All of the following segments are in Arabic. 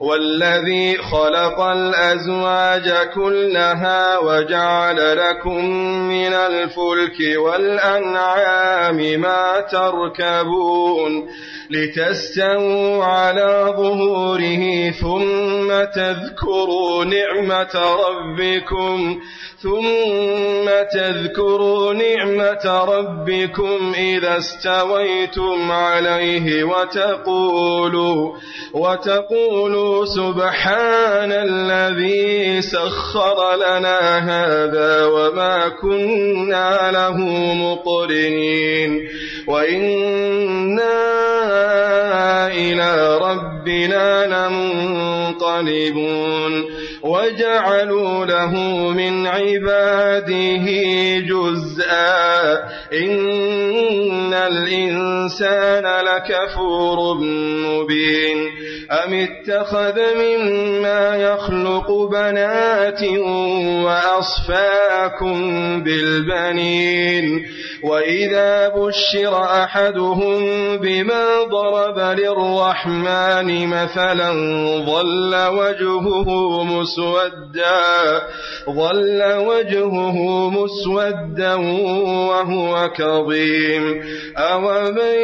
والذي خلق الأزواج كلها وجعل لكم من الفلك والأنعام ما تركبون لتستووا على ظهوره ثم تذكروا نعمة ربكم ثم تذكروا نعمة ربكم إذا استويتم عليه وتقولوا وتقولوا سبحان الذي سخر لنا هذا وما كنا له مقرنين. وإنا إلى ربنا لمنقلبون وجعلوا له من عباده جزءا إن الإنسان لكفور مبين أم اتخذ مما يخلق بنات وأصفاكم بالبنين وإذا بشر أحدهم بما ضرب للرحمن مثلا ظل وجهه مسودا ظل وجهه مسودا وهو كظيم أومن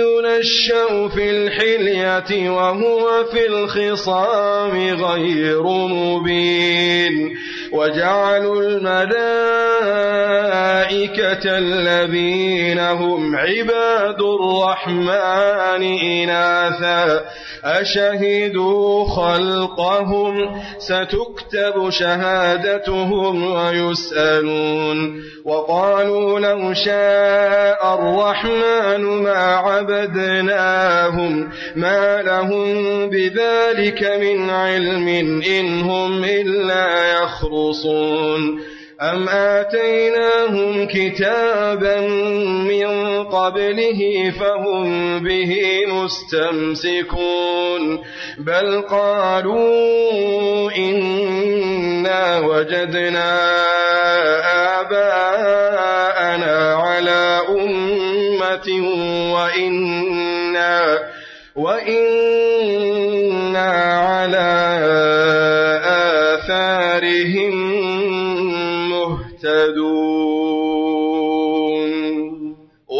ينشأ في الحلية وهو في الخصام غير مبين وجعلوا الملائكة الذين هم عباد الرحمن إناثا أشهدوا خلقهم ستكتب شهادتهم ويسألون وقالوا لو شاء الرحمن ما عبدناهم ما لهم بذلك من علم إن هم إلا يخرصون أم آتيناهم كتابا من قبله فهم به مستمسكون بل قالوا إنا وجدنا آباءنا على أمة وإنا وإنا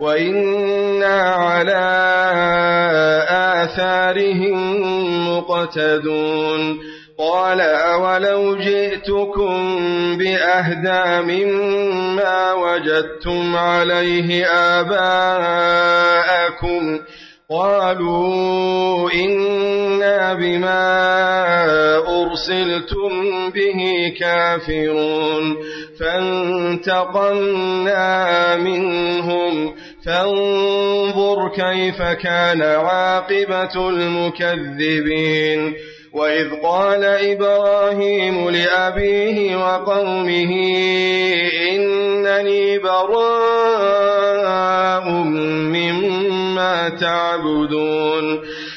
وإنا على آثارهم مقتدون قال أولو جئتكم بأهدى مما وجدتم عليه آباءكم قالوا إنا بما أرسلتم به كافرون فانتقمنا منهم فانظر كيف كان عاقبة المكذبين. وإذ قال إبراهيم لأبيه وقومه إنني براء مما تعبدون.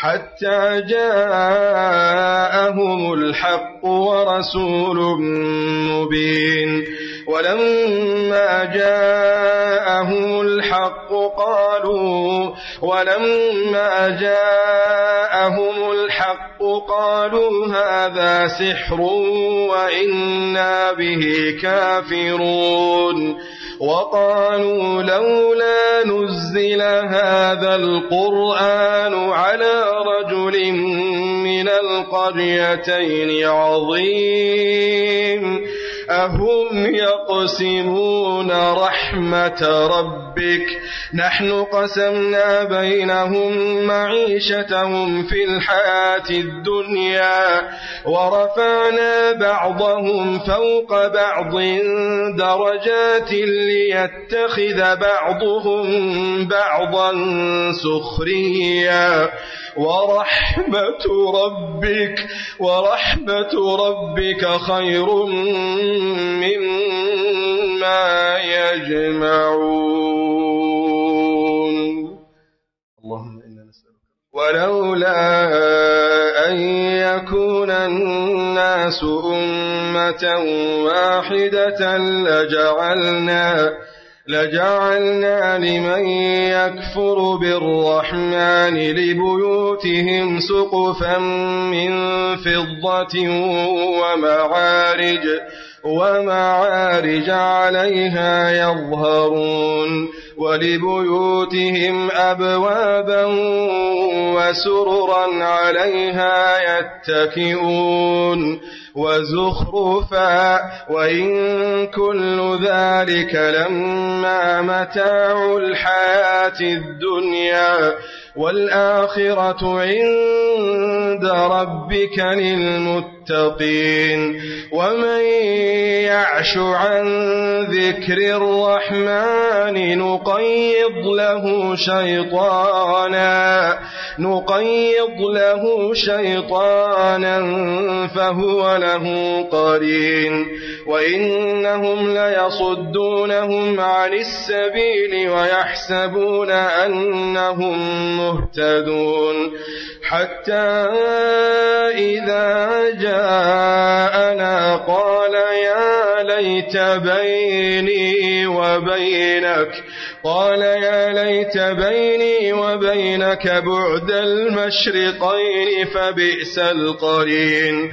حتى جاءهم الحق ورسول مبين. ولما جاءهم الحق قالوا ولما جاءهم الحق قالوا هذا سحر وإنا به كافرون. وقالوا لولا نزل هذا القرآن على رجل من القريتين عظيم. أهم يقسمون رحمة ربك. نحن قسمنا بينهم معيشتهم في الحياة الدنيا ورفعنا بعضهم فوق بعض درجات ليتخذ بعضهم بعضا سخريا. ورحمة ربك ورحمة ربك خير مما يجمعون. اللهم إنا نسألك. ولولا أن يكون الناس أمة واحدة لجعلنا لجعلنا لمن يكفر بالرحمن لبيوتهم سقفا من فضة ومعارج ومعارج عليها يظهرون ولبيوتهم أبوابا وسررا عليها يتكئون وزخرفا وإن كل ذلك لما متاع الحياة الدنيا والآخرة عند ربك للمتقين ومن يعش عن ذكر الرحمن نقيض له شيطانا نقيض له شيطانا فهو له قرين. وإنهم ليصدونهم عن السبيل ويحسبون أنهم مهتدون. حتى إذا جاءنا قال يا ليت بيني وبينك قال يا ليت بيني وبينك بعد المشرقين فبئس القرين.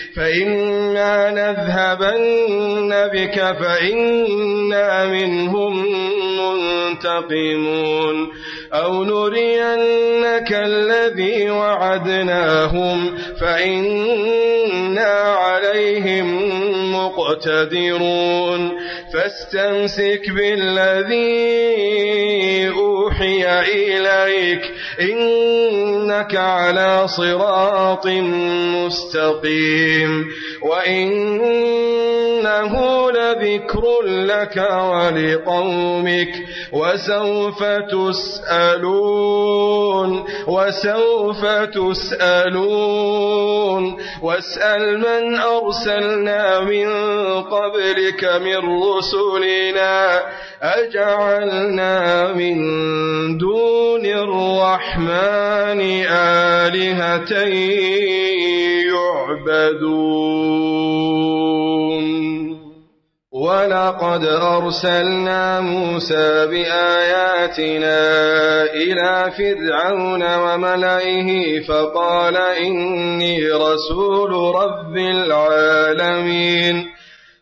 فإما نذهبن بك فإنا منهم منتقمون أو نرينك الذي وعدناهم فإنا عليهم مقتدرون فاستمسك بالذي أوحي إليك إنك على صراط مستقيم وإنه لذكر لك ولقومك وسوف تسألون وسوف تسألون واسأل من أرسلنا من قبلك من رسلنا أجعلنا من دون الرحمن آلهة يعبدون. ولقد أرسلنا موسى بآياتنا إلى فرعون وملئه فقال إني رسول رب العالمين.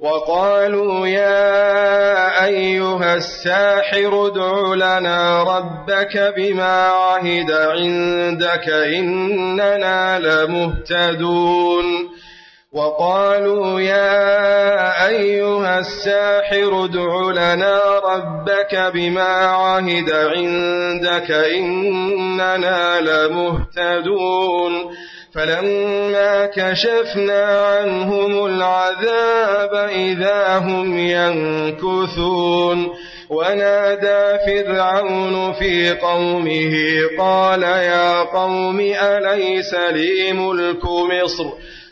وقالوا يا أيها الساحر ادع لنا ربك بما عهد عندك إننا لمهتدون. وقالوا يا أيها الساحر ادع لنا ربك بما عهد عندك إننا لمهتدون. فلما كشفنا عنهم العذاب إذا هم ينكثون. ونادى فرعون في قومه قال يا قوم أليس لي ملك مصر؟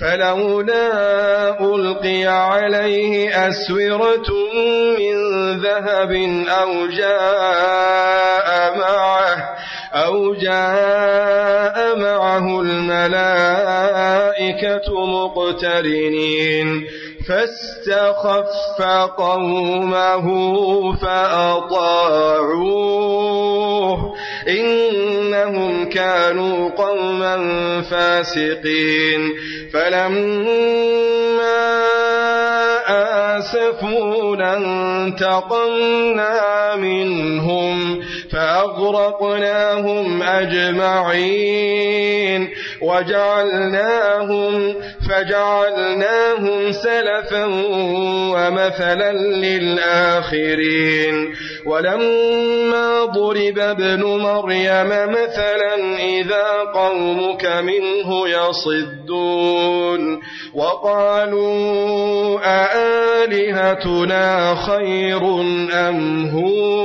فلولا ألقي عليه أسورة من ذهب أو جاء معه أو جاء معه الملائكة مقترنين فاستخف قومه فأطاعوه إنهم كانوا قوما فاسقين فلما آسفونا انتقمنا منهم فأغرقناهم أجمعين وجعلناهم فجعلناهم سلفا ومثلا للآخرين. ولما ضرب ابن مريم مثلا إذا قومك منه يصدون. وقالوا أآلهتنا خير أم هو؟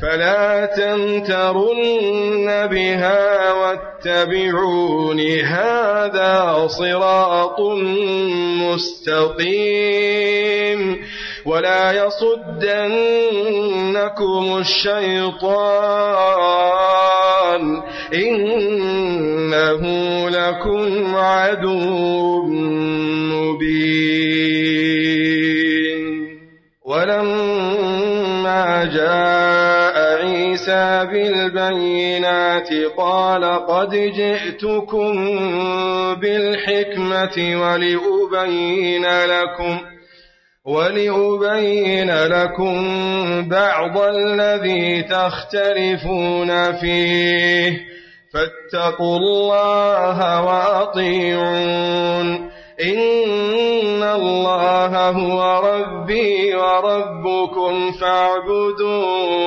فلا تمترن بها واتبعون هذا صراط مستقيم ولا يصدنكم الشيطان إنه لكم عدو مبين بالبينات قال قد جئتكم بالحكمة ولأبين لكم ولأبين لكم بعض الذي تختلفون فيه فاتقوا الله وأطيعون إن الله هو ربي وربكم فاعبدوه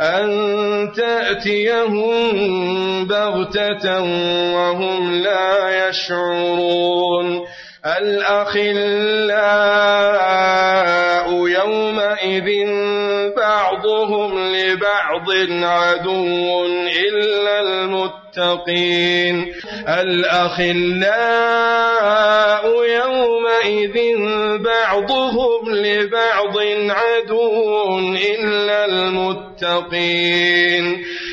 أن تأتيهم بغتة وهم لا يشعرون. الأخلاء يومئذ بعضهم لبعض عدو إلا المتقين. الأخلاء يومئذ بعضهم لبعض عدو إلا المتقين.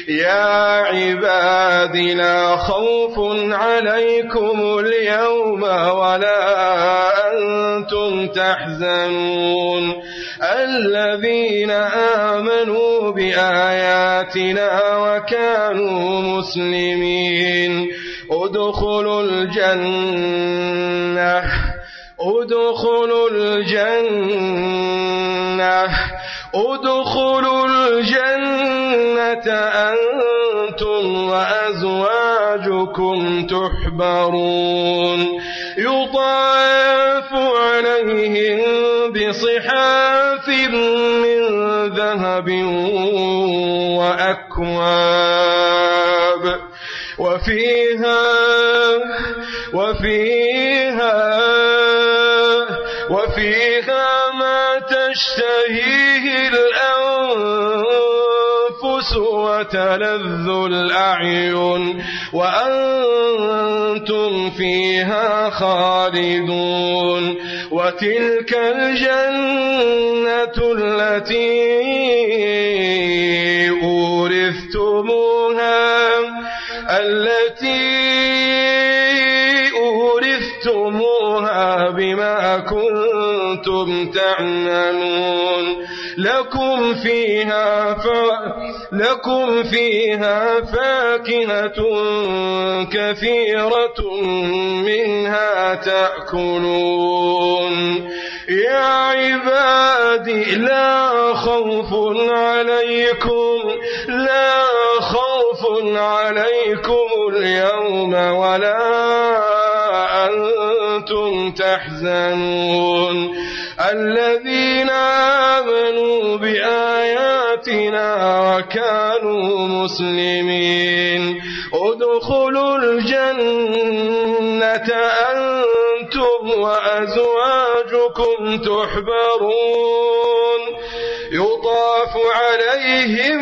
يا عباد لا خوف عليكم اليوم ولا أنتم تحزنون. الذين آمنوا بآياتنا وكانوا مسلمين. ادخلوا الجنة ادخلوا الجنة ادخلوا الجنة. أنتم وأزواجكم تحبرون. يطاف عليهم بصحاف من ذهب وأكواب. وفيها وفيها وفيها ما تشتهيه وتلذ الأعين وأنتم فيها خالدون وتلك الجنة التي أورثتموها التي أورثتموها بما كنتم تعملون. لكم فيها ف... لكم فيها فاكهة كثيرة منها تأكلون. يا عبادي لا خوف عليكم لا خوف عليكم اليوم ولا أنتم تحزنون. الذين آمنوا بآياتنا وكانوا مسلمين. ادخلوا الجنة أنتم وأزواجكم تحبرون. يطاف عليهم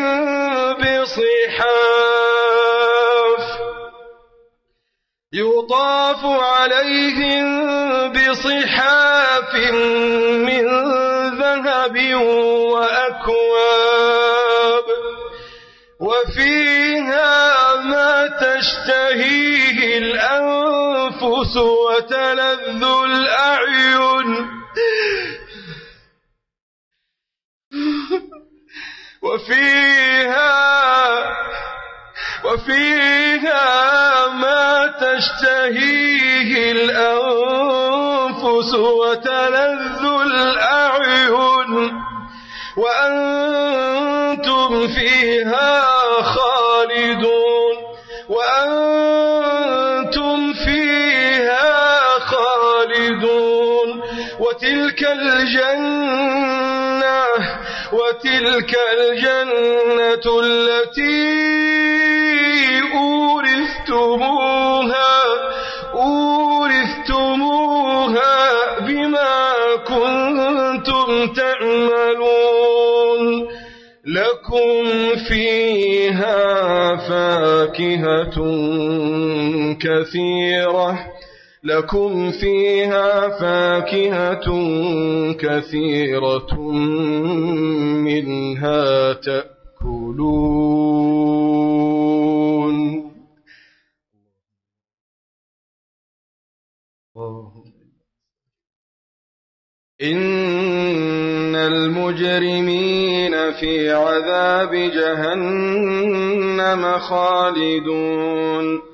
بصحاف. يطاف عليهم بصحاف. من ذهب وأكواب وفيها ما تشتهيه الأنفس وتلذ الأعين. وفيها وفيها ما تشتهيه الأنفس وتلذ الأعين وأنتم فيها خالدون وأنتم فيها خالدون وتلك الجنة وتلك الجنة التي أورثتموها أورثتموها بما كنتم تعملون. لكم فيها فاكهة كثيرة. لكم فيها فاكهة كثيرة منها تأكلون. إن المجرمين في عذاب جهنم خالدون.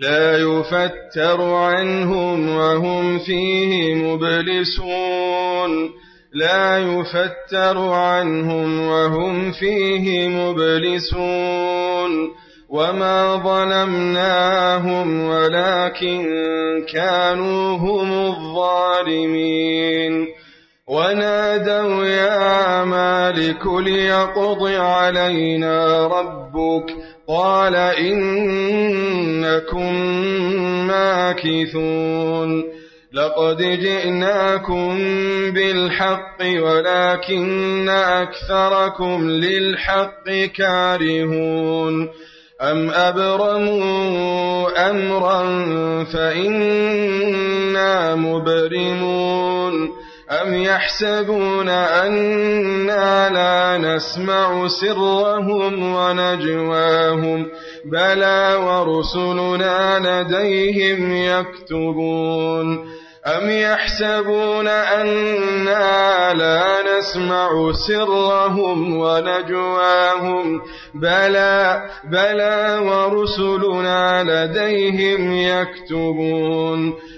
لا يفتر عنهم وهم فيه مبلسون. لا يفتر عنهم وهم فيه مبلسون. وما ظلمناهم ولكن كانوا هم الظالمين. ونادوا يا مالك ليقض علينا ربك قال إنكم ماكثون لقد جئناكم بالحق ولكن أكثركم للحق كارهون أم أبرموا أمرا فإنا مبرمون أم يحسبون أنا لا نسمع سرهم ونجواهم بلى ورسلنا لديهم يكتبون أم يحسبون أنا لا نسمع سرهم ونجواهم بلى بلى ورسلنا لديهم يكتبون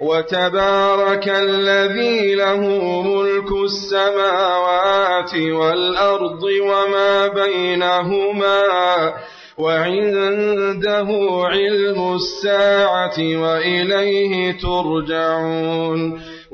وتبارك الذي له ملك السماوات والأرض وما بينهما وعنده علم الساعة وإليه ترجعون.